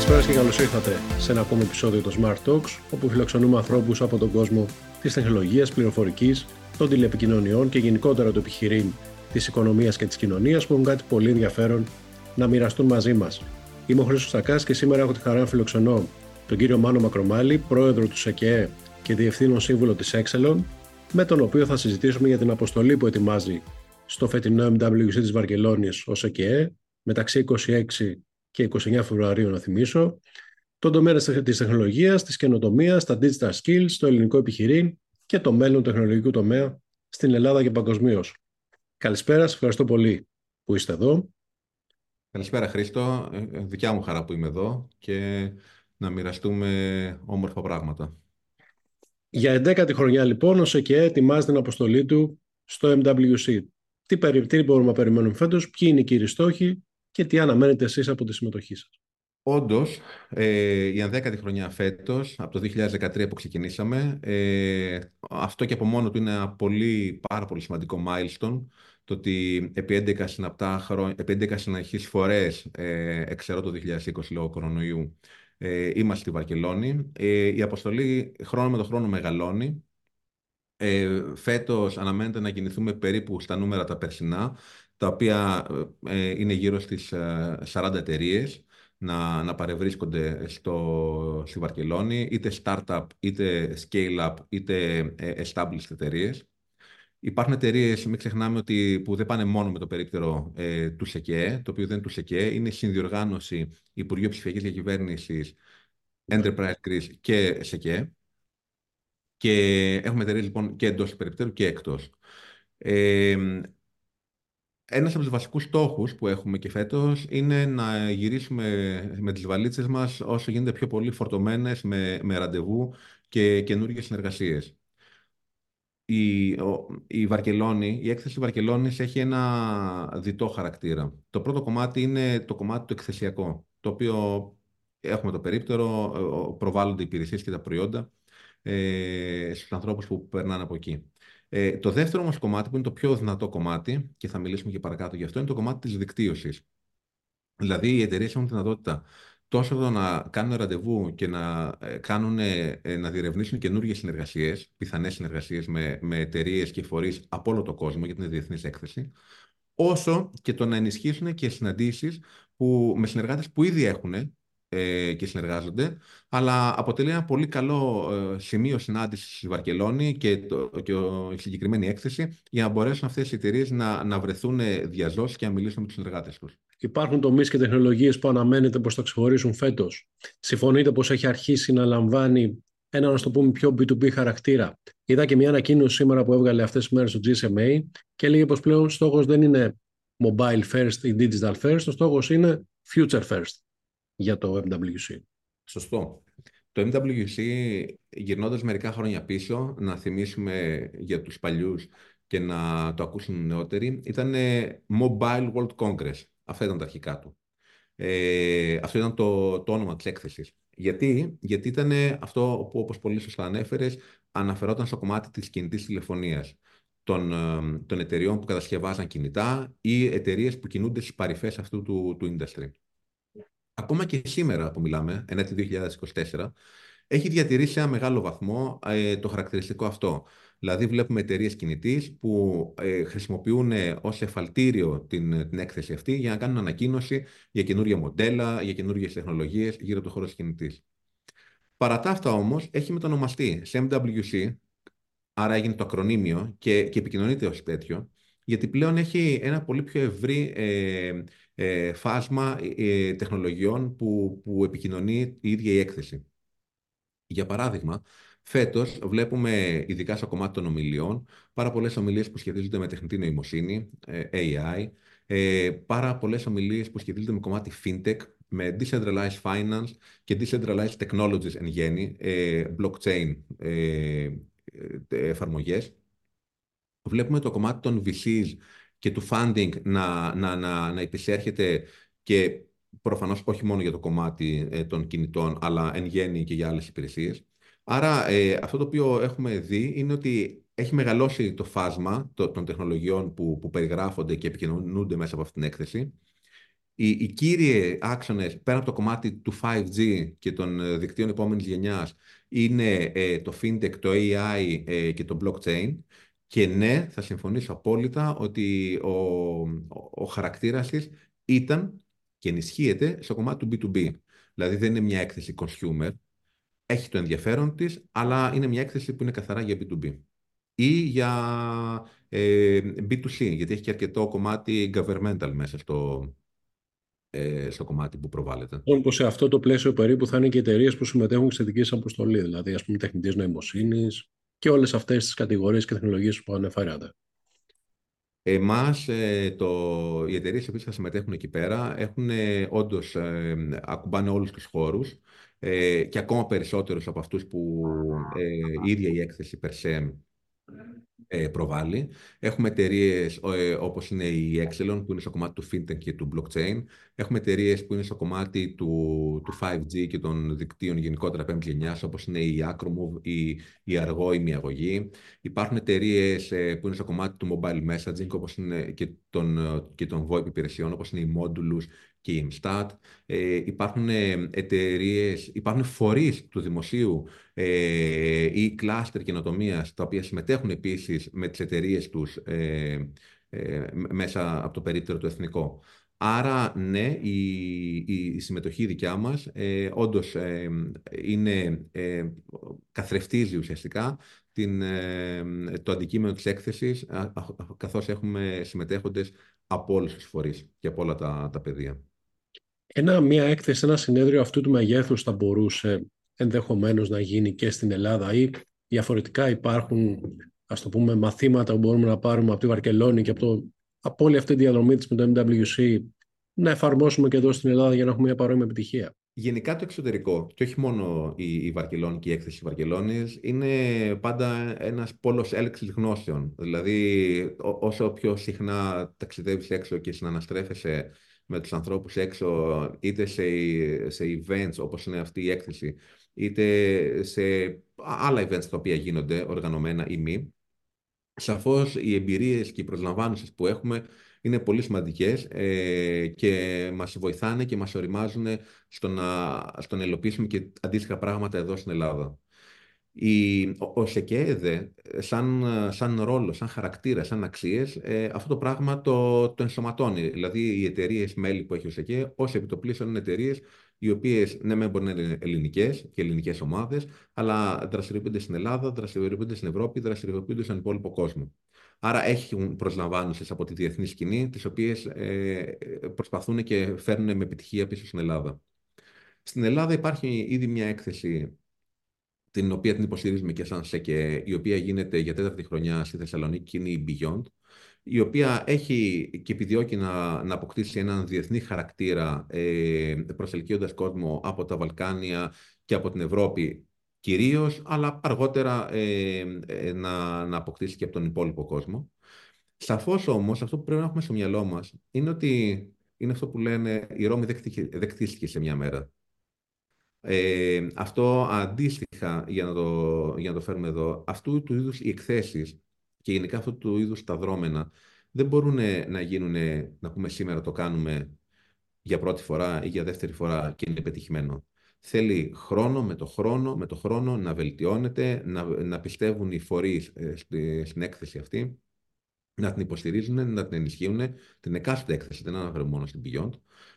Λοιπόν, καλησπέρα και καλώς ήρθατε σε ένα ακόμη επεισόδιο του Smart Talks, όπου φιλοξενούμε ανθρώπους από τον κόσμο της τεχνολογίας, πληροφορικής, των τηλεπικοινωνιών και γενικότερα του επιχειρήν της οικονομίας και της κοινωνίας που έχουν κάτι πολύ ενδιαφέρον να μοιραστούν μαζί μας. Είμαι ο Χρήσο Σακάς και σήμερα έχω τη χαρά να φιλοξενώ τον κύριο Μάνο Μακρομάλη, πρόεδρο του ΣΕΚΕ και διευθύνων σύμβουλο της Exelon, με τον οποίο θα συζητήσουμε για την αποστολή που ετοιμάζει στο φετινό MWC της Βαρκελόνης ως ΕΚΕ μεταξύ 26 και 29 Φεβρουαρίου να θυμίσω, τον τομέα της τεχνολογίας, της καινοτομίας, τα digital skills, το ελληνικό επιχειρήν και το μέλλον του τεχνολογικού τομέα στην Ελλάδα και παγκοσμίως. Καλησπέρα, σας ευχαριστώ πολύ που είστε εδώ. Καλησπέρα Χρήστο, ε, ε, δικιά μου χαρά που είμαι εδώ και να μοιραστούμε όμορφα πράγματα. Για 11η χρονιά λοιπόν, ο ΣΕΚΕ ετοιμάζει την αποστολή του στο MWC. Τι, περι, τι μπορούμε να περιμένουμε φέτος, ποιοι είναι οι κύριοι στόχοι και τι αναμένετε εσείς από τη συμμετοχή σας. Όντως, ε, η 11η χρονιά φέτος, από το 2013 που ξεκινήσαμε, ε, αυτό και από μόνο του είναι ένα πολύ, πάρα πολύ σημαντικό milestone. Το ότι επί 11 συναπτά χρόνια, επί 11 συνεχείς φορές, ε, εξαιρώ το 2020 λόγω κορονοϊού, ε, είμαστε στη Βαρκελόνη. Ε, η αποστολή χρόνο με το χρόνο μεγαλώνει. Ε, φέτος αναμένεται να κινηθούμε περίπου στα νούμερα τα περσινά, τα οποία ε, είναι γύρω στις 40 ε, εταιρείες να, να παρευρίσκονται στο, στη Βαρκελόνη, είτε startup, είτε scale-up, είτε ε, established εταιρείες. Υπάρχουν εταιρείες, μην ξεχνάμε, ότι, που δεν πάνε μόνο με το περίπτερο ε, του ΣΕΚΕ, το οποίο δεν είναι του ΣΕΚΕ, είναι συνδιοργάνωση Υπουργείου Ψηφιακής Διακυβέρνησης, Enterprise Greece και ΣΕΚΕ. Και έχουμε εταιρείες λοιπόν και εντός του περιπτέρου και εκτός. Ε, ένας από τους βασικούς στόχους που έχουμε και φέτος είναι να γυρίσουμε με τις βαλίτσες μας όσο γίνεται πιο πολύ φορτωμένες με, με ραντεβού και καινούργιες συνεργασίες. Η, η Βαρκελόνη, η έκθεση Βαρκελόνης έχει ένα διτό χαρακτήρα. Το πρώτο κομμάτι είναι το κομμάτι το εκθεσιακό, το οποίο έχουμε το περίπτερο, προβάλλονται οι υπηρεσίες και τα προϊόντα ε, στους ανθρώπους που περνάνε από εκεί. Ε, το δεύτερο όμω κομμάτι, που είναι το πιο δυνατό κομμάτι, και θα μιλήσουμε και παρακάτω γι' αυτό, είναι το κομμάτι της δικτύωσης. Δηλαδή, οι εταιρείες έχουν τη δυνατότητα τόσο εδώ να κάνουν ραντεβού και να, ε, κάνουν, ε, να διερευνήσουν καινούργιες συνεργασίες, πιθανές συνεργασίες με, με εταιρείες και φορείς από όλο τον κόσμο, γιατί είναι διεθνής έκθεση, όσο και το να ενισχύσουν και συναντήσεις με συνεργάτες που ήδη έχουν ε, και συνεργάζονται, αλλά αποτελεί ένα πολύ καλό ε, σημείο συνάντησης στη Βαρκελόνη και, το, και η συγκεκριμένη έκθεση για να μπορέσουν αυτές οι εταιρείες να, να βρεθούν διαζώσεις και να μιλήσουν με τους συνεργάτες τους. Υπάρχουν τομείς και τεχνολογίες που αναμένεται πως θα ξεχωρίσουν φέτος. Συμφωνείτε πως έχει αρχίσει να λαμβάνει ένα, να το πούμε, πιο B2B χαρακτήρα; Είδα και μια ανακοίνωση σήμερα που έβγαλε αυτές τις μέρες στο GSMA και έλεγε πως πλέον στόχος δεν είναι mobile first ή digital first, ο στόχος είναι future first για το MWC. Σωστό. Το MWC, γυρνώντας μερικά χρόνια πίσω, να θυμίσουμε για τους παλιούς και να το ακούσουν οι νεότεροι, ήταν Mobile World Congress. Αυτά ήταν τα αρχικά του. Ε, αυτό ήταν το, το όνομα της έκθεσης. Γιατί, Γιατί ήταν αυτό που, όπως πολύ σωστά ανέφερες, αναφερόταν στο κομμάτι της κινητής τηλεφωνίας των, ε, των εταιριών που κατασκευάζαν κινητά ή εταιρείες που κινούνται στις παρυφές αυτού του, του industry ακόμα και σήμερα που μιλάμε, ενέτη 2024, έχει διατηρήσει σε ένα μεγάλο βαθμό ε, το χαρακτηριστικό αυτό. Δηλαδή βλέπουμε εταιρείες κινητής που ε, χρησιμοποιούν ως εφαλτήριο την, την έκθεση αυτή για να κάνουν ανακοίνωση για καινούργια μοντέλα, για καινούργιες τεχνολογίες γύρω από το χώρος της κινητής. Παρά τα αυτά όμως έχει μετονομαστεί σε MWC, άρα έγινε το ακρονίμιο και, και επικοινωνείται ως τέτοιο, γιατί πλέον έχει ένα πολύ πιο ευρύ ε, ε, φάσμα ε, τεχνολογιών που, που επικοινωνεί η ίδια η έκθεση. Για παράδειγμα, Φέτος βλέπουμε, ειδικά στο κομμάτι των ομιλιών, πάρα πολλές ομιλίες που σχετίζονται με τεχνητή νοημοσύνη, ε, AI, πάρα πολλές ομιλίες που σχετίζονται με κομμάτι fintech, με decentralized finance και decentralized technologies εν γέννη, blockchain εφαρμογές. Βλέπουμε το κομμάτι των VCs και του funding να, να, να, να υπησέρχεται και προφανώς όχι μόνο για το κομμάτι ε, των κινητών, αλλά εν γέννη και για άλλες υπηρεσίες. Άρα ε, αυτό το οποίο έχουμε δει είναι ότι έχει μεγαλώσει το φάσμα των τεχνολογιών που, που περιγράφονται και επικοινωνούνται μέσα από αυτήν την έκθεση. Οι, οι κύριοι άξονες, πέρα από το κομμάτι του 5G και των ε, δικτύων επόμενης γενιάς, είναι ε, το fintech, το AI ε, και το blockchain. Και ναι, θα συμφωνήσω απόλυτα ότι ο, ο, ο χαρακτήρας της ήταν και ενισχύεται στο κομμάτι του B2B. Δηλαδή δεν είναι μια έκθεση consumer, έχει το ενδιαφέρον της, αλλά είναι μια έκθεση που είναι καθαρά για B2B ή για ε, B2C, γιατί έχει και αρκετό κομμάτι governmental μέσα στο, ε, στο κομμάτι που προβάλλεται. Λοιπόν, σε αυτό το πλαίσιο περίπου θα είναι και εταιρείες που συμμετέχουν σε δική αποστολή, δηλαδή ας πούμε τεχνητής νοημοσύνης και όλες αυτές τις κατηγορίες και τεχνολογίες που ανεφέρατε. Εμάς, ε, το, οι εταιρείες που θα συμμετέχουν εκεί πέρα έχουν ε, όντως ε, ακουμπάνε όλους τους χώρους ε, και ακόμα περισσότερους από αυτούς που ε, η ίδια η έκθεση Percem ε, προβάλλει. Έχουμε εταιρείες ε, όπως είναι η Exelon που είναι στο κομμάτι του FinTech και του blockchain. Έχουμε εταιρείες που είναι στο κομμάτι του, του 5G και των δικτύων γενικότερα πέμπτης γενιάς, όπως είναι η Acromove, η, η Argo, η Μιαγωγή. Υπάρχουν εταιρείες ε, που είναι στο κομμάτι του mobile messaging όπως είναι και των, και των VoIP υπηρεσιών όπως είναι η Modulus και η Imstat. Ε, υπάρχουν εταιρείες, υπάρχουν φορείς του δημοσίου ε, ή κλάστερ καινοτομίας τα οποία συμμετέχουν επίσης με τις εταιρείες τους ε, ε, μέσα από το περίπτερο του εθνικό. Άρα, ναι, η, η συμμετοχή δικιά μας ε, όντως ε, είναι, ε, καθρεφτίζει ουσιαστικά την, το αντικείμενο της έκθεσης, καθώς έχουμε συμμετέχοντες από όλους τους φορείς και από όλα τα, τα πεδία. Ένα, μια έκθεση, ένα συνέδριο αυτού του μεγέθους θα μπορούσε ενδεχομένως να γίνει και στην Ελλάδα ή διαφορετικά υπάρχουν ας το πούμε μαθήματα που μπορούμε να πάρουμε από τη Βαρκελόνη και από, το, από όλη αυτή τη διαδρομή της με το MWC να εφαρμόσουμε και εδώ στην Ελλάδα για να έχουμε μια παρόμοια επιτυχία. Γενικά το εξωτερικό, και όχι μόνο η, η Βαρκελόνη και η έκθεση Βαρκελόνης, είναι πάντα ένας πόλος έλεξης γνώσεων. Δηλαδή, όσο πιο συχνά ταξιδεύεις έξω και συναναστρέφεσαι με τους ανθρώπους έξω, είτε σε, σε events όπως είναι αυτή η έκθεση, είτε σε άλλα events τα οποία γίνονται οργανωμένα ή μη. Σαφώς οι εμπειρίες και οι προσλαμβάνωσες που έχουμε είναι πολύ σημαντικές ε, και μας βοηθάνε και μας οριμάζουν στο να, στο να ελοπίσουμε και αντίστοιχα πράγματα εδώ στην Ελλάδα. Η, ο, ο ΣΕΚΕΔΕ, σαν, σαν ρόλο, σαν χαρακτήρα, σαν αξίες, ε, αυτό το πράγμα το, το ενσωματώνει. Δηλαδή, οι εταιρείες μέλη που έχει ο ΣΕΚΕ, ως επιτοπλίστων είναι εταιρείες οι οποίες ναι, μεν μπορεί να είναι ελληνικές και ελληνικές ομάδες, αλλά δραστηριοποιούνται στην Ελλάδα, δραστηριοποιούνται στην Ευρώπη, δραστηριοποιούνται στον υπόλοιπο κόσμο. Άρα έχουν προσλαμβάνουσες από τη διεθνή σκηνή, τις οποίες ε, προσπαθούν και φέρνουν με επιτυχία πίσω στην Ελλάδα. Στην Ελλάδα υπάρχει ήδη μια έκθεση την οποία την υποστηρίζουμε και σαν ΣΕΚΕ, η οποία γίνεται για τέταρτη χρονιά στη Θεσσαλονίκη και είναι η Beyond, η οποία έχει και επιδιώκει να, να αποκτήσει έναν διεθνή χαρακτήρα ε, προσελκύοντας κόσμο από τα Βαλκάνια και από την Ευρώπη κυρίως, αλλά αργότερα ε, ε, να, να αποκτήσει και από τον υπόλοιπο κόσμο. Σαφώς όμως αυτό που πρέπει να έχουμε στο μυαλό μας είναι ότι είναι αυτό που λένε η Ρώμη δεκτίστηκε σε μια μέρα. Ε, αυτό αντίστοιχα, για να, το, για να το φέρουμε εδώ, αυτού του είδους οι εκθέσεις και γενικά αυτού του είδους τα δρόμενα δεν μπορούν να γίνουν, να πούμε σήμερα το κάνουμε για πρώτη φορά ή για δεύτερη φορά και είναι πετυχημένο. Θέλει χρόνο με το χρόνο, με το χρόνο να βελτιώνεται, να, να πιστεύουν οι φορείς ε, στην έκθεση αυτή, να την υποστηρίζουν, να την ενισχύουν, την εκάστοτε έκθεση, δεν αναφέρω μόνο στην Beyond,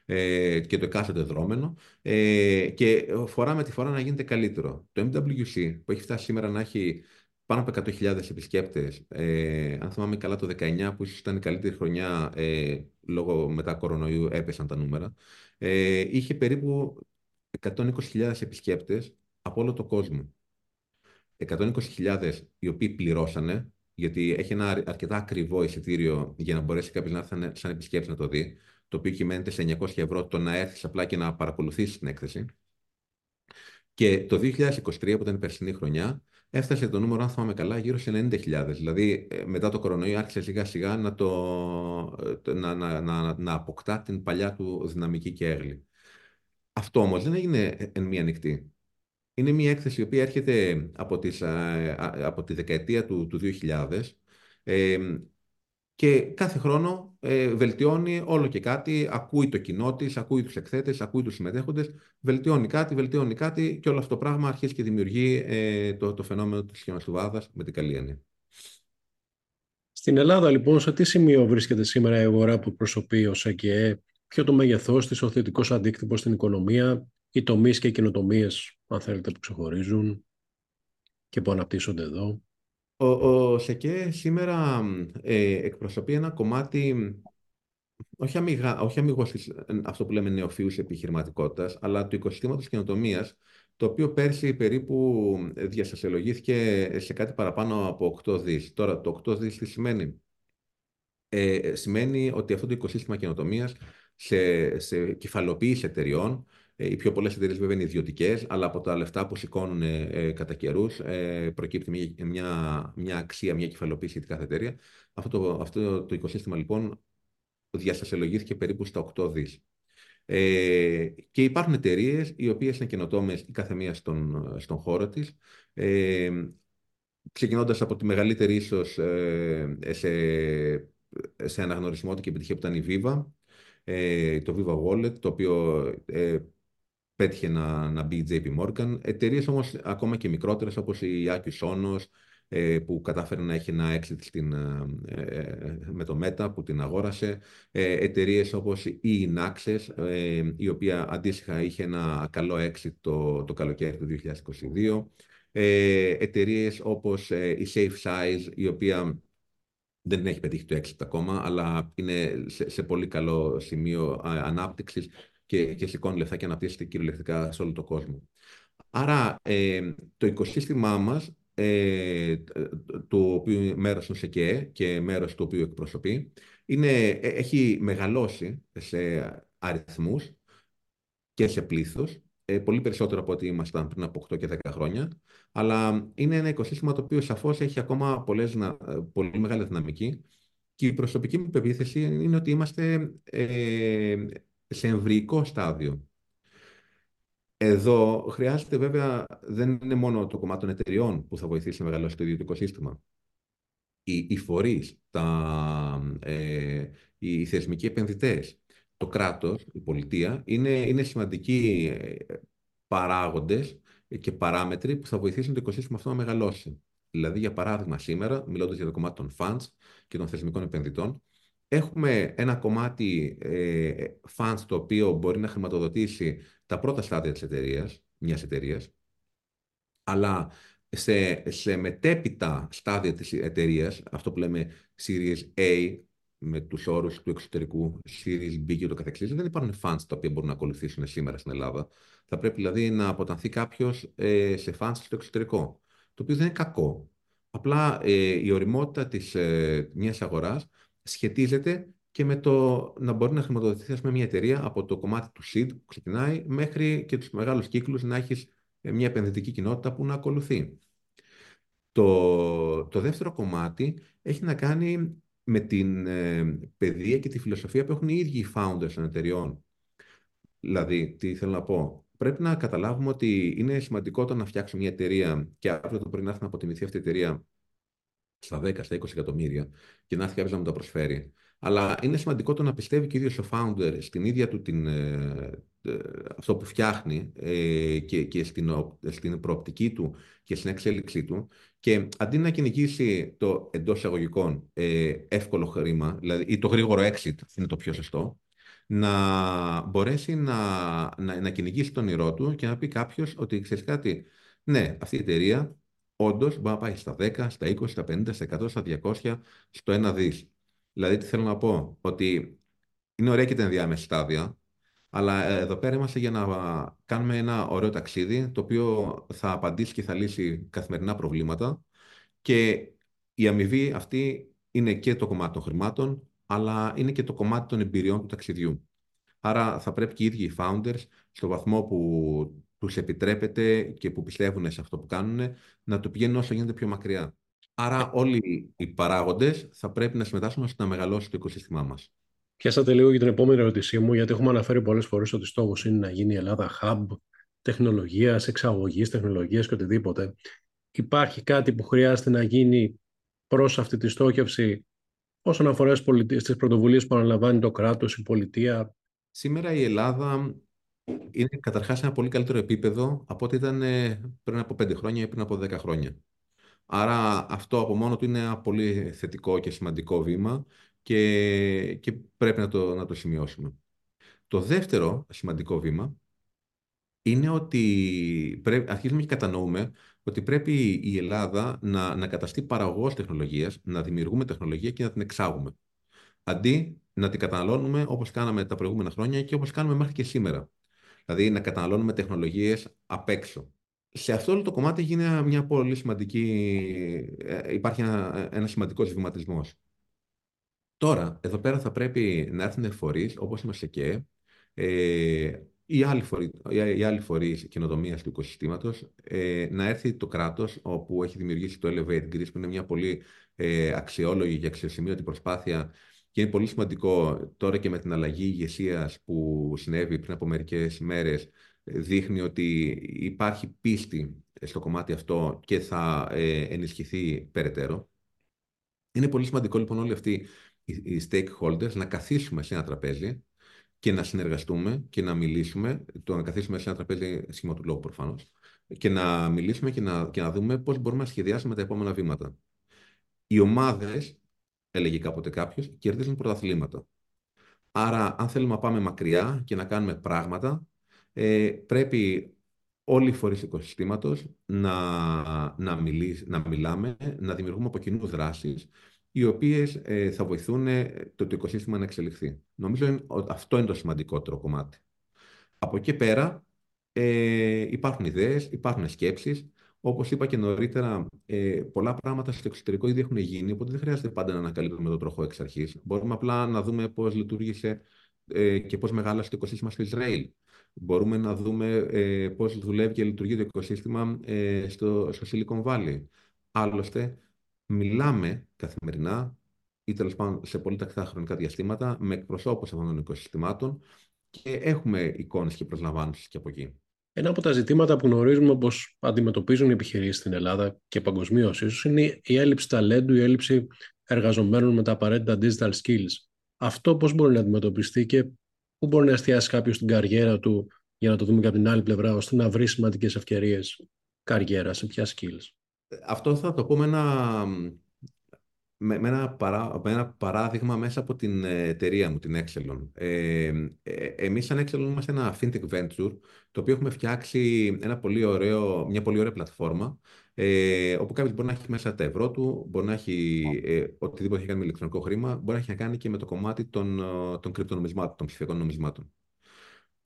ε, και το εκάστοτε δρόμενο ε, και φορά με τη φορά να γίνεται καλύτερο. Το MWC που έχει φτάσει σήμερα να έχει πάνω από 100.000 επισκέπτες, ε, αν θυμάμαι καλά το 19 που ίσως ήταν η καλύτερη χρονιά ε, λόγω μετά κορονοϊού έπεσαν τα νούμερα, ε, είχε περίπου 120.000 επισκέπτες από όλο το κόσμο. 120.000 οι οποίοι πληρώσανε, γιατί έχει ένα αρκετά ακριβό εισιτήριο για να μπορέσει κάποιος να έρθει σαν επισκέπτης να το δει το οποίο κυμαίνεται σε 900 ευρώ το να έρθεις απλά και να παρακολουθήσεις την έκθεση. Και το 2023, που ήταν η περσινή χρονιά, έφτασε το νούμερο, αν θυμάμαι καλά, γύρω σε 90.000. Δηλαδή, ε, μετά το κορονοϊό άρχισε σιγά σιγά να, το, να, να, να, να αποκτά την παλιά του δυναμική και έγλη. Αυτό όμως δεν έγινε εν μία νυχτή. Είναι μια έκθεση η οποία έρχεται από, τις, από τη δεκαετία του, του 2000. Ε, και κάθε χρόνο ε, βελτιώνει όλο και κάτι, ακούει το κοινό της, ακούει τους εκθέτες, ακούει τους συμμετέχοντες, βελτιώνει κάτι, βελτιώνει κάτι και όλο αυτό το πράγμα αρχίζει και δημιουργεί ε, το, το φαινόμενο της χιονοστιβάδα με την καλή έννοια. Στην Ελλάδα, λοιπόν, σε τι σημείο βρίσκεται σήμερα η αγορά που προσωπεί ο ΣΕΚΕ, ποιο το μέγεθός της, ο θετικός αντίκτυπος στην οικονομία, οι τομείς και οι καινοτομίες, αν θέλετε, που ξεχωρίζουν και που αναπτύσσονται εδώ; Ο, ο ΣΕΚΕ σήμερα ε, εκπροσωπεί ένα κομμάτι, όχι, αμυγα, όχι αμυγός αυτό που λέμε νεοφύους επιχειρηματικότητας, αλλά του οικοσυστήματος καινοτομίας, το οποίο πέρσι περίπου διασασιολογήθηκε σε κάτι παραπάνω από 8 δις. Τώρα, το 8 δις τι σημαίνει; Ε, σημαίνει ότι αυτό το οικοσύστημα καινοτομίας σε, σε κεφαλοποίηση εταιριών ε, οι πιο πολλές εταιρείες βέβαια είναι ιδιωτικές, αλλά από τα λεφτά που σηκώνουν ε, κατά καιρούς ε, προκύπτει μια, μια, μια αξία, μια κεφαλοποίηση για κάθε εταιρεία. Αυτό το, αυτό το οικοσύστημα λοιπόν διαστασιολογήθηκε περίπου στα 8 δις. Ε, και υπάρχουν εταιρείες οι οποίες είναι καινοτόμες η κάθε μία στον, στον χώρο της. Ε, ξεκινώντας από τη μεγαλύτερη ίσως ε, σε, σε αναγνωρισμό και επιτυχία που ήταν η Viva, ε, το Viva Wallet, το οποίο ε, πέτυχε να, να μπει η JP Morgan. Εταιρείες όμως ακόμα και μικρότερες όπως η Άκη Sonos, ε, που κατάφερε να έχει ένα exit στην, ε, ε, με το Meta που την αγόρασε. Εταιρείες όπως η Inaxes, η οποία αντίστοιχα είχε ένα καλό exit το, το καλοκαίρι του 2022. Εταιρείες όπως η Safe Size, η οποία δεν έχει πετύχει το exit ακόμα, αλλά είναι σε, σε πολύ καλό σημείο ανάπτυξης και, και σηκώνει λεφτά και αναπτύσσεται κυριολεκτικά σε όλο τον κόσμο. Άρα ε, το οικοσύστημά μας, ε, το οποίο μέρος είναι ΣΕΚΕ και μέρος του οποίου εκπροσωπεί, είναι, ε, έχει μεγαλώσει σε αριθμούς και σε πλήθος, ε, πολύ περισσότερο από ό,τι ήμασταν πριν από 8 και 10 χρόνια, αλλά είναι ένα οικοσύστημα το οποίο σαφώς έχει ακόμα πολλές, πολύ μεγάλη δυναμική και η προσωπική μου πεποίθηση είναι ότι είμαστε ε, σε εμβρυϊκό στάδιο. Εδώ χρειάζεται βέβαια, δεν είναι μόνο το κομμάτι των εταιριών που θα βοηθήσει να μεγαλώσει το ίδιο το οικοσύστημα. Οι, οι φορείς, τα, ε, οι θεσμικοί επενδυτές, το κράτος, η πολιτεία, είναι, είναι σημαντικοί ε, παράγοντες και παράμετροι που θα βοηθήσουν το οικοσύστημα αυτό να μεγαλώσει. Δηλαδή, για παράδειγμα, σήμερα, μιλώντας για το κομμάτι των funds και των θεσμικών επενδυτών, Έχουμε ένα κομμάτι ε, funds το οποίο μπορεί να χρηματοδοτήσει τα πρώτα στάδια της εταιρείας, μιας εταιρείας, αλλά σε, σε μετέπειτα στάδια της εταιρείας, αυτό που λέμε Series A, με τους όρους του εξωτερικού, Series B και το καθεξής, δεν υπάρχουν funds τα οποία μπορούν να ακολουθήσουν σήμερα στην Ελλάδα. Θα πρέπει δηλαδή να αποτανθεί κάποιος ε, σε funds στο εξωτερικό, το οποίο δεν είναι κακό. Απλά ε, η οριμότητα της ε, μιας αγοράς σχετίζεται και με το να μπορεί να χρηματοδοτηθεί με μια εταιρεία από το κομμάτι του seed που ξεκινάει μέχρι και τους μεγάλους κύκλους να έχεις ε, μια επενδυτική κοινότητα που να ακολουθεί. Το, το δεύτερο κομμάτι έχει να κάνει με την ε, παιδεία και τη φιλοσοφία που έχουν οι ίδιοι οι founders των εταιριών. Δηλαδή, τι θέλω να πω. Πρέπει να καταλάβουμε ότι είναι σημαντικό το να φτιάξουμε μια εταιρεία και αύριο το πρωί να έρθει να αποτιμηθεί αυτή η εταιρεία στα 10, στα 20 εκατομμύρια και να έρθει κάποιος να μου τα προσφέρει. Αλλά είναι σημαντικό το να πιστεύει και ο ίδιος ο founder στην ίδια του την, ε, ε, αυτό που φτιάχνει ε, και, και στην, στην προοπτική του και στην εξέλιξή του. Και αντί να κυνηγήσει το εντός εισαγωγικών ε, εύκολο χρήμα, δηλαδή ή το γρήγορο exit είναι το πιο σωστό, να μπορέσει να, να, να κυνηγήσει τον όνειρό του και να πει κάποιος ότι ξέρεις κάτι, ναι, αυτή η εταιρεία όντως μπορεί να πάει στα 10, στα 20, στα 50, στα 100, στα 200, στο 1 δις. Δηλαδή, τι θέλω να πω, ότι είναι ωραία και τα ενδιάμεσα στάδια, αλλά ε, εδώ πέρα είμαστε για να κάνουμε ένα ωραίο ταξίδι, το οποίο θα απαντήσει και θα λύσει καθημερινά προβλήματα και η αμοιβή αυτή είναι και το κομμάτι των χρημάτων, αλλά είναι και το κομμάτι των εμπειριών του ταξιδιού. Άρα θα πρέπει και οι ίδιοι οι founders, στο βαθμό που τους επιτρέπεται και που πιστεύουν σε αυτό που κάνουν, να το πηγαίνουν όσο γίνεται πιο μακριά. Άρα όλοι οι παράγοντες θα πρέπει να συμμετάσχουν ώστε να μεγαλώσει το οικοσύστημά μας. Πιάσατε λίγο για την επόμενη ερώτησή μου, γιατί έχουμε αναφέρει πολλές φορές ότι στόχος είναι να γίνει η Ελλάδα hub τεχνολογίας, εξαγωγής τεχνολογίας και οτιδήποτε. Υπάρχει κάτι που χρειάζεται να γίνει προς αυτή τη στόχευση όσον αφορά στις πρωτοβουλίες που αναλαμβάνει το κράτος, η πολιτεία; Σήμερα η Ελλάδα είναι καταρχάς σε ένα πολύ καλύτερο επίπεδο από ό,τι ήταν ε, πριν από πέντε χρόνια ή πριν από δέκα χρόνια. Άρα αυτό από μόνο του είναι ένα πολύ θετικό και σημαντικό βήμα και, και πρέπει να το, να το σημειώσουμε. Το δεύτερο σημαντικό βήμα είναι ότι πρέπει, αρχίζουμε και κατανοούμε ότι πρέπει η Ελλάδα να, να καταστεί παραγωγός τεχνολογίας, να δημιουργούμε τεχνολογία και να την εξάγουμε. Αντί να την καταναλώνουμε όπως κάναμε τα προηγούμενα χρόνια και όπως κάνουμε μέχρι και σήμερα. Δηλαδή να καταναλώνουμε τεχνολογίες απ' έξω. Σε αυτό όλο το κομμάτι γίνεται μια πολύ σημαντική, ε, υπάρχει ένα, ένας σημαντικός βηματισμός. Τώρα, εδώ πέρα θα πρέπει να έρθουν φορείς όπως είμαστε και ε, οι άλλοι, φορείς, οι άλλοι φορείς καινοτομίας του οικοσυστήματος, ε, να έρθει το κράτος όπου έχει δημιουργήσει το Elevate Greece, που είναι μια πολύ ε, αξιόλογη και αξιοσημείωτη προσπάθεια και είναι πολύ σημαντικό τώρα και με την αλλαγή ηγεσίας που συνέβη πριν από μερικές ημέρες, δείχνει ότι υπάρχει πίστη στο κομμάτι αυτό και θα ε, ενισχυθεί περαιτέρω. Είναι πολύ σημαντικό λοιπόν όλοι αυτοί οι stakeholders να καθίσουμε σε ένα τραπέζι και να συνεργαστούμε και να μιλήσουμε, το να καθίσουμε σε ένα τραπέζι σχήμα του λόγου προφανώς, και να μιλήσουμε και να, και να δούμε πώς μπορούμε να σχεδιάσουμε τα επόμενα βήματα. Οι ομάδες, έλεγε κάποτε κάποιος, κερδίζουν πρωταθλήματα. Άρα, αν θέλουμε να πάμε μακριά και να κάνουμε πράγματα, ε, πρέπει όλοι οι φορείς του οικοσυστήματος να, να, να μιλάμε, να δημιουργούμε από κοινού δράσεις οι οποίες ε, θα βοηθούν ε, το, το οικοσύστημα να εξελιχθεί. Νομίζω ότι αυτό είναι το σημαντικότερο κομμάτι. Από εκεί πέρα ε, υπάρχουν ιδέες, υπάρχουν σκέψεις. Όπως είπα και νωρίτερα, ε, πολλά πράγματα στο εξωτερικό ήδη έχουν γίνει, οπότε δεν χρειάζεται πάντα να ανακαλύπτουμε το τροχό εξ αρχής. Μπορούμε απλά να δούμε πώς λειτουργήσε ε, και πώς μεγάλωσε το οικοσύστημα στο Ισραήλ. Μπορούμε να δούμε ε, πώς δουλεύει και λειτουργεί το οικοσύστημα ε, στο, στο Silicon Valley. Άλλωστε, μιλάμε καθημερινά ή τέλος πάντων σε πολύ τακτά χρονικά διαστήματα με εκπροσώπους αυτών των οικοσυστημάτων και έχουμε εικόνες και προσλαμβάνσεις και από εκεί. Ένα από τα ζητήματα που γνωρίζουμε πως αντιμετωπίζουν οι επιχειρήσεις στην Ελλάδα και παγκοσμίως ίσως είναι η έλλειψη ταλέντου, η έλλειψη εργαζομένων με τα απαραίτητα digital skills. Αυτό πώς μπορεί να αντιμετωπιστεί και πού μπορεί να εστιάσει κάποιος την καριέρα του, για να το δούμε και από την άλλη πλευρά, ώστε να βρει σημαντικές ευκαιρίες καριέρας, σε ποια skills. Αυτό θα το πω με ένα, με, ένα, παρά, με ένα παράδειγμα μέσα από την εταιρεία μου, την Excelon. Ε, ε, εμείς σαν Excelon είμαστε ένα fintech venture, το οποίο έχουμε φτιάξει ένα πολύ ωραίο, μια πολύ ωραία πλατφόρμα, ε, όπου κάποιος μπορεί να έχει μέσα τα ευρώ του, μπορεί να έχει ε, οτιδήποτε έχει κάνει με ηλεκτρονικό χρήμα, μπορεί να έχει να κάνει και με το κομμάτι των, των κρυπτονομισμάτων, των ψηφιακών νομισμάτων.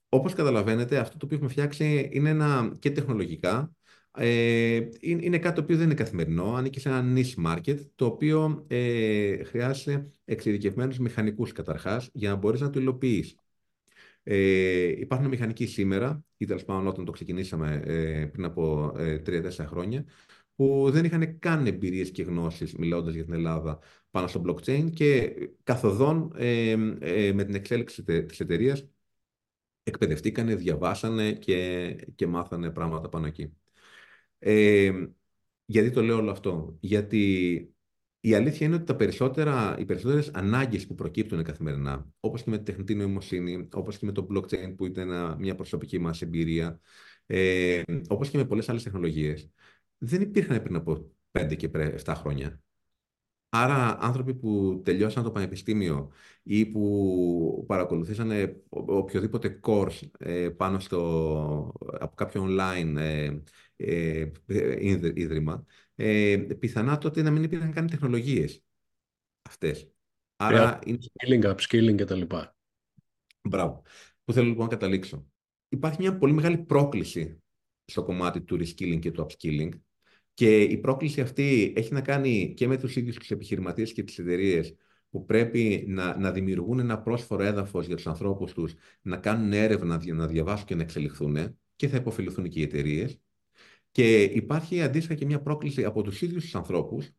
Όπως καταλαβαίνετε, αυτό το οποίο έχουμε φτιάξει είναι ένα και τεχνολογικά, ε, είναι κάτι το οποίο δεν είναι καθημερινό, ανήκει σε ένα niche market, το οποίο ε, χρειάζεται εξειδικευμένους μηχανικούς καταρχάς για να μπορείς να το υλοποιείς. Ε, υπάρχουν μηχανικοί σήμερα, ή τέλος πάντων όταν το ξεκινήσαμε ε, πριν από ε, 3-4 χρόνια, που δεν είχαν καν εμπειρίες και γνώσεις μιλώντας για την Ελλάδα πάνω στο blockchain και καθοδόν ε, ε, με την εξέλιξη της εταιρείας εκπαιδευτήκανε, διαβάσανε και, και μάθανε πράγματα πάνω εκεί. Ε, γιατί το λέω όλο αυτό; Γιατί η αλήθεια είναι ότι τα περισσότερα, οι περισσότερες ανάγκες που προκύπτουν καθημερινά, όπως και με τη τεχνητή νοημοσύνη, όπως και με το blockchain που ήταν μια προσωπική μας εμπειρία, ε, όπως και με πολλές άλλες τεχνολογίες, δεν υπήρχαν πριν από 5 και 7 χρόνια. Άρα άνθρωποι που τελειώσαν το πανεπιστήμιο ή που παρακολουθήσαν οποιοδήποτε course ε, πάνω στο, από κάποιο online ε, ε, ίδρυμα, ε, πιθανά τότε να μην υπήρχαν καν τεχνολογίες αυτές. Άρα είναι... Skilling, upskilling κτλ. Μπράβο. Που θέλω λοιπόν να καταλήξω. Υπάρχει μια πολύ μεγάλη πρόκληση στο κομμάτι του reskilling και του upskilling και η πρόκληση αυτή έχει να κάνει και με τους ίδιους τους επιχειρηματίες και τις εταιρείες που πρέπει να, να δημιουργούν ένα πρόσφορο έδαφος για τους ανθρώπους τους, να κάνουν έρευνα, να διαβάσουν και να εξελιχθούν και θα υποφεληθούν και οι εταιρείες. Και υπάρχει αντίστοιχα και μια πρόκληση από τους ίδιους τους ανθρώπους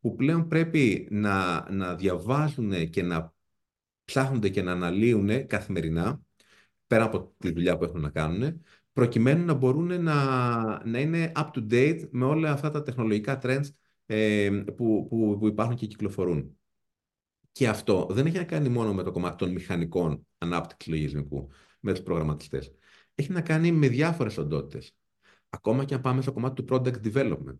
που πλέον πρέπει να, να διαβάζουν και να ψάχνονται και να αναλύουν καθημερινά, πέρα από τη δουλειά που έχουν να κάνουν, προκειμένου να μπορούν να, να είναι up to date με όλα αυτά τα τεχνολογικά trends ε, που, που, που υπάρχουν και κυκλοφορούν. Και αυτό δεν έχει να κάνει μόνο με το κομμάτι των μηχανικών ανάπτυξης λογισμικού, με τους προγραμματιστές. Έχει να κάνει με διάφορες οντότητες. Ακόμα και αν πάμε στο κομμάτι του product development.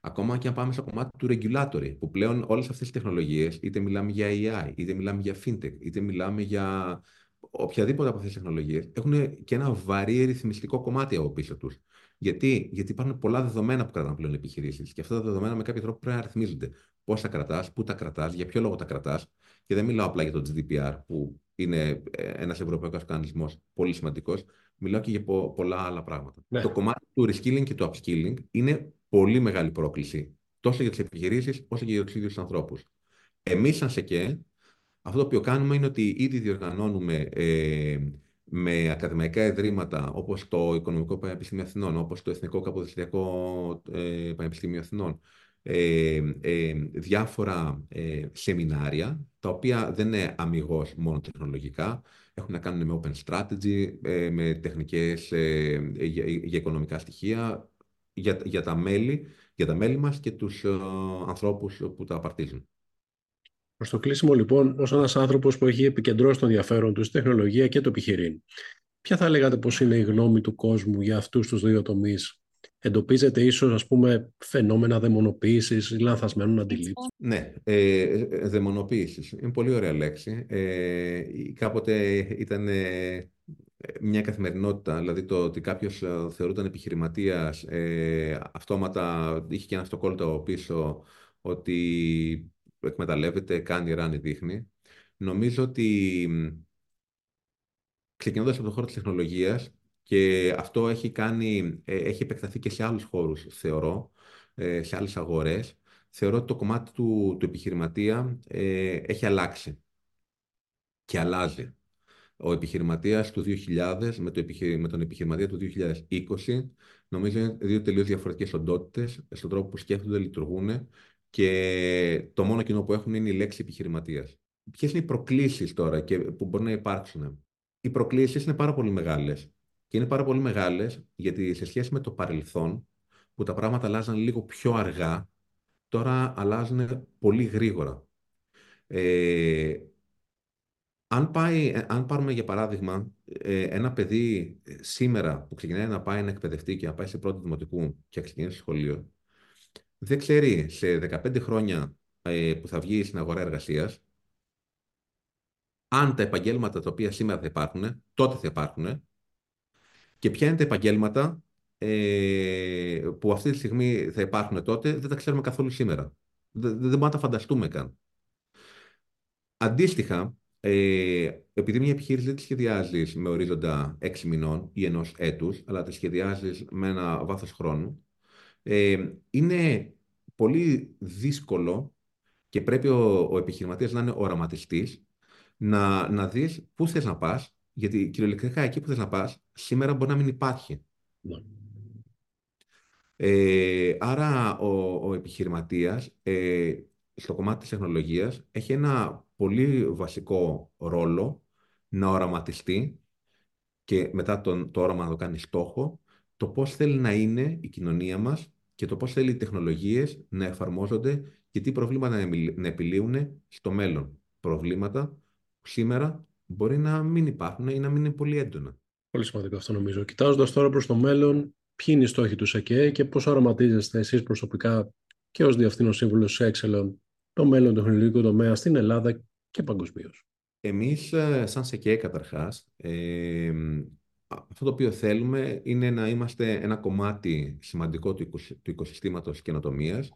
Ακόμα και αν πάμε στο κομμάτι του regulatory, που πλέον όλες αυτές οι τεχνολογίες, είτε μιλάμε για AI, είτε μιλάμε για fintech, είτε μιλάμε για οποιαδήποτε από αυτές τις τεχνολογίες, έχουν και ένα βαρύ ρυθμιστικό κομμάτι από πίσω τους. Γιατί; Γιατί υπάρχουν πολλά δεδομένα που κρατάνε πλέον επιχειρήσεις και αυτά τα δεδομένα με κάποιο τρόπο πρέπει να αριθμίζονται. Πώς τα κρατάς, πού τα κρατάς, για ποιο λόγο τα κρατάς. Και δεν μιλάω απλά για το GDPR, που είναι ε, ένας ευρωπαϊκός οργανισμό πολύ σημαντικός. Μιλάω και για πολλά άλλα πράγματα. Ναι. Το κομμάτι του reskilling και του upskilling είναι πολύ μεγάλη πρόκληση, τόσο για τις επιχειρήσεις όσο και για τους ίδιους ανθρώπους. Εμείς, σαν ΣΕΚΕ, αυτό το οποίο κάνουμε είναι ότι ήδη διοργανώνουμε ε, με ακαδημαϊκά ιδρύματα όπως το Οικονομικό Πανεπιστήμιο Αθηνών, όπως το Εθνικό Καποδιστριακό ε, Πανεπιστήμιο Αθηνών, ε, ε, διάφορα ε, σεμινάρια, τα οποία δεν είναι αμυγός μόνο τεχνολογικά, έχουν να κάνουν με open strategy, ε, με τεχνικές για, για, οικονομικά στοιχεία, για, για, τα μέλη, για τα μέλη μας και τους ανθρώπους που τα απαρτίζουν. Προς το κλείσιμο, λοιπόν, ως ένας άνθρωπος που έχει επικεντρώσει τον ενδιαφέρον του στη τεχνολογία και το επιχειρήν, ποια θα λέγατε πως είναι η γνώμη του κόσμου για αυτούς τους δύο τομείς, Εντοπίζετε ίσως, ας πούμε, φαινόμενα δαιμονοποίησης ή λανθασμένων αντιλήψεων. Ναι, ε, ε δαιμονοποίησης. Είναι πολύ ωραία λέξη. Ε, κάποτε ήταν ε, μια καθημερινότητα, δηλαδή το ότι κάποιος ε, θεωρούταν επιχειρηματίας, ε, αυτόματα είχε και ένα αυτοκόλλητο πίσω ότι εκμεταλλεύεται, κάνει ράνι, δείχνει. Νομίζω ότι ξεκινώντας από το χώρο της τεχνολογίας και αυτό έχει, κάνει, ε, έχει επεκταθεί και σε άλλους χώρους, θεωρώ, ε, σε άλλες αγορές, θεωρώ ότι το κομμάτι του, του επιχειρηματία ε, έχει αλλάξει και αλλάζει. Ο επιχειρηματίας του 2000 με, το με τον επιχειρηματία του 2020 νομίζω είναι δύο τελείως διαφορετικές οντότητες στον τρόπο που σκέφτονται, λειτουργούν και το μόνο κοινό που έχουν είναι η λέξη επιχειρηματίας. Ποιες είναι οι προκλήσεις τώρα και που μπορεί να υπάρξουν; Οι προκλήσεις είναι πάρα πολύ μεγάλες. Και είναι πάρα πολύ μεγάλες γιατί σε σχέση με το παρελθόν, που τα πράγματα αλλάζαν λίγο πιο αργά, τώρα αλλάζουν πολύ γρήγορα. Ε, αν, πάει, αν πάρουμε για παράδειγμα ε, ένα παιδί σήμερα που ξεκινάει να πάει να εκπαιδευτεί και να πάει σε πρώτο δημοτικού και να ξεκινήσει σχολείο, δεν ξέρει σε 15 χρόνια ε, που θα βγει στην αγορά εργασίας, αν τα επαγγέλματα τα οποία σήμερα θα υπάρχουν, τότε θα υπάρχουν, και ποια είναι τα επαγγέλματα ε, που αυτή τη στιγμή θα υπάρχουν τότε, δεν τα ξέρουμε καθόλου σήμερα. Δεν, δεν μπορούμε να τα φανταστούμε καν. Αντίστοιχα, ε, επειδή μια επιχείρηση δεν τη σχεδιάζεις με ορίζοντα 6 μηνών ή ενός έτους, αλλά τη σχεδιάζεις με ένα βάθος χρόνου, ε, είναι πολύ δύσκολο και πρέπει ο, ο επιχειρηματίας να είναι οραματιστής, να, να δεις πού θες να πας, γιατί κυριολεκτικά εκεί που θες να πας, σήμερα μπορεί να μην υπάρχει. Ναι. Ε, άρα ο, ο επιχειρηματίας ε, στο κομμάτι της τεχνολογίας έχει ένα πολύ βασικό ρόλο να οραματιστεί και μετά τον, το όραμα να το κάνει στόχο, το πώς θέλει να είναι η κοινωνία μας και το πώς θέλει οι τεχνολογίες να εφαρμόζονται και τι προβλήματα να επιλύουν στο μέλλον. Προβλήματα που σήμερα μπορεί να μην υπάρχουν ή να μην είναι πολύ έντονα. Πολύ σημαντικό αυτό νομίζω. Κοιτάζοντας τώρα προς το μέλλον, ποιοι είναι οι στόχοι του ΣΕΚΕ και πώς οραματίζεστε εσείς προσωπικά και ως Διευθύνων Σύμβουλος Excellent το μέλλον του τεχνολογικού τομέα στην Ελλάδα και παγκοσμίως. Εμείς, ε, σαν ΣΕΚΕ καταρχάς, ε, αυτό το οποίο θέλουμε είναι να είμαστε ένα κομμάτι σημαντικό του, του οικοσυστήματος καινοτομίας,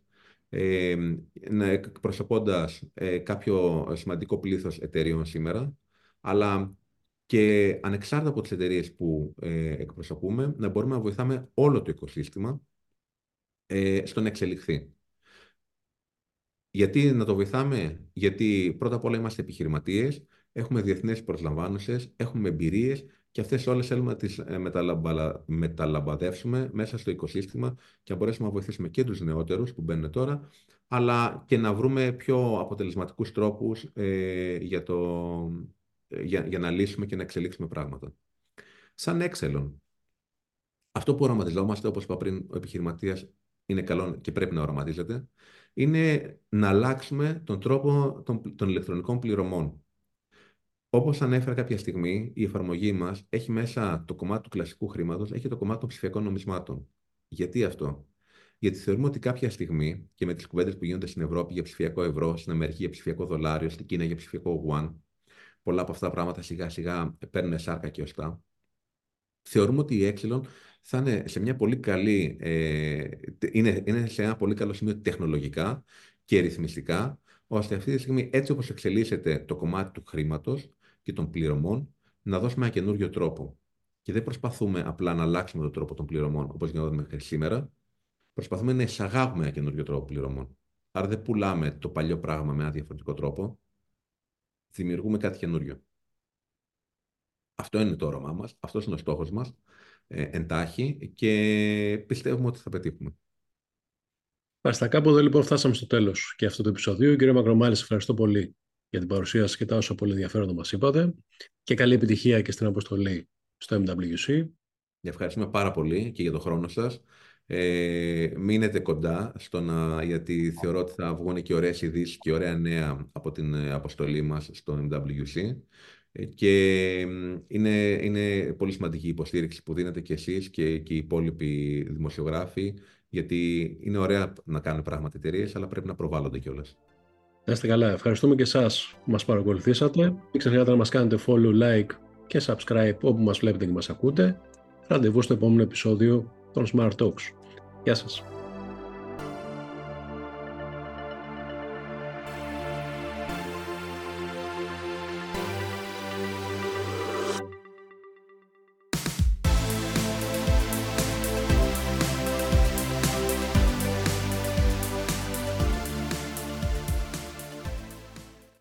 ε, να εκπροσωπώντας ε, κάποιο σημαντικό πλήθος εταιρείων σήμερα, αλλά και ανεξάρτητα από τις εταιρείες που ε, εκπροσωπούμε, να μπορούμε να βοηθάμε όλο το οικοσύστημα ε, στο να εξελιχθεί. Γιατί να το βοηθάμε, γιατί πρώτα απ' όλα είμαστε επιχειρηματίες, έχουμε διεθνές προσλαμβάνωσες, έχουμε εμπειρίες και αυτές όλες θέλουμε να τις ε, μεταλαμπαδεύσουμε μέσα στο οικοσύστημα και να μπορέσουμε να βοηθήσουμε και τους νεότερους που μπαίνουν τώρα, αλλά και να βρούμε πιο αποτελεσματικούς τρόπους ε, για, το, ε, για, για να λύσουμε και να εξελίξουμε πράγματα. Σαν έξελον, αυτό που οραματιζόμαστε, όπως είπα πριν, ο επιχειρηματίας είναι καλό και πρέπει να οραματίζεται, είναι να αλλάξουμε τον τρόπο των, των ηλεκτρονικών πληρωμών. Όπως ανέφερα κάποια στιγμή, η εφαρμογή μας έχει μέσα το κομμάτι του κλασικού χρήματος, έχει το κομμάτι των ψηφιακών νομισμάτων. Γιατί αυτό; Γιατί θεωρούμε ότι κάποια στιγμή και με τις κουβέντες που γίνονται στην Ευρώπη για ψηφιακό ευρώ, στην Αμερική για ψηφιακό δολάριο, στην Κίνα για ψηφιακό γουάν, πολλά από αυτά τα πράγματα σιγά σιγά παίρνουν σάρκα και οστά. Θεωρούμε ότι η Exelon θα είναι σε μια πολύ καλή, ε, είναι, είναι σε ένα πολύ καλό σημείο τεχνολογικά και ρυθμιστικά, ώστε αυτή τη στιγμή έτσι όπως εξελίσσεται το κομμάτι του χρήματος και των πληρωμών, να δώσουμε ένα καινούριο τρόπο. Και δεν προσπαθούμε απλά να αλλάξουμε τον τρόπο των πληρωμών, όπως γινόταν μέχρι σήμερα. Προσπαθούμε να εισαγάγουμε ένα καινούριο τρόπο πληρωμών. Άρα δεν πουλάμε το παλιό πράγμα με ένα διαφορετικό τρόπο. Δημιουργούμε κάτι καινούριο. Αυτό είναι το όραμά μας, αυτός είναι ο στόχος μας ε, εντάχει και πιστεύουμε ότι θα πετύχουμε. Στα κάπου εδώ λοιπόν φτάσαμε στο τέλος και αυτό το επεισόδιο. Κύριε Μακρομάλη, ευχαριστώ πολύ για την παρουσίαση και τα όσα πολύ ενδιαφέροντα μας είπατε και καλή επιτυχία και στην αποστολή στο MWC. Ευχαριστούμε πάρα πολύ και για τον χρόνο σας. Ε, μείνετε κοντά στο να, γιατί θεωρώ ότι θα βγουν και ωραίες ειδήσεις και ωραία νέα από την ε, αποστολή μας στο MWC. Ε, και είναι, είναι πολύ σημαντική η υποστήριξη που δίνετε και εσείς και, και οι υπόλοιποι δημοσιογράφοι, γιατί είναι ωραία να κάνουν πράγματα εταιρείες, αλλά πρέπει να προβάλλονται κιόλας. Να είστε καλά. Ευχαριστούμε και εσάς που μας παρακολουθήσατε. Μην ξεχνάτε να μας κάνετε follow, like και subscribe όπου μας βλέπετε και μας ακούτε. Ραντεβού στο επόμενο επεισόδιο των Smart Talks. Γεια σας.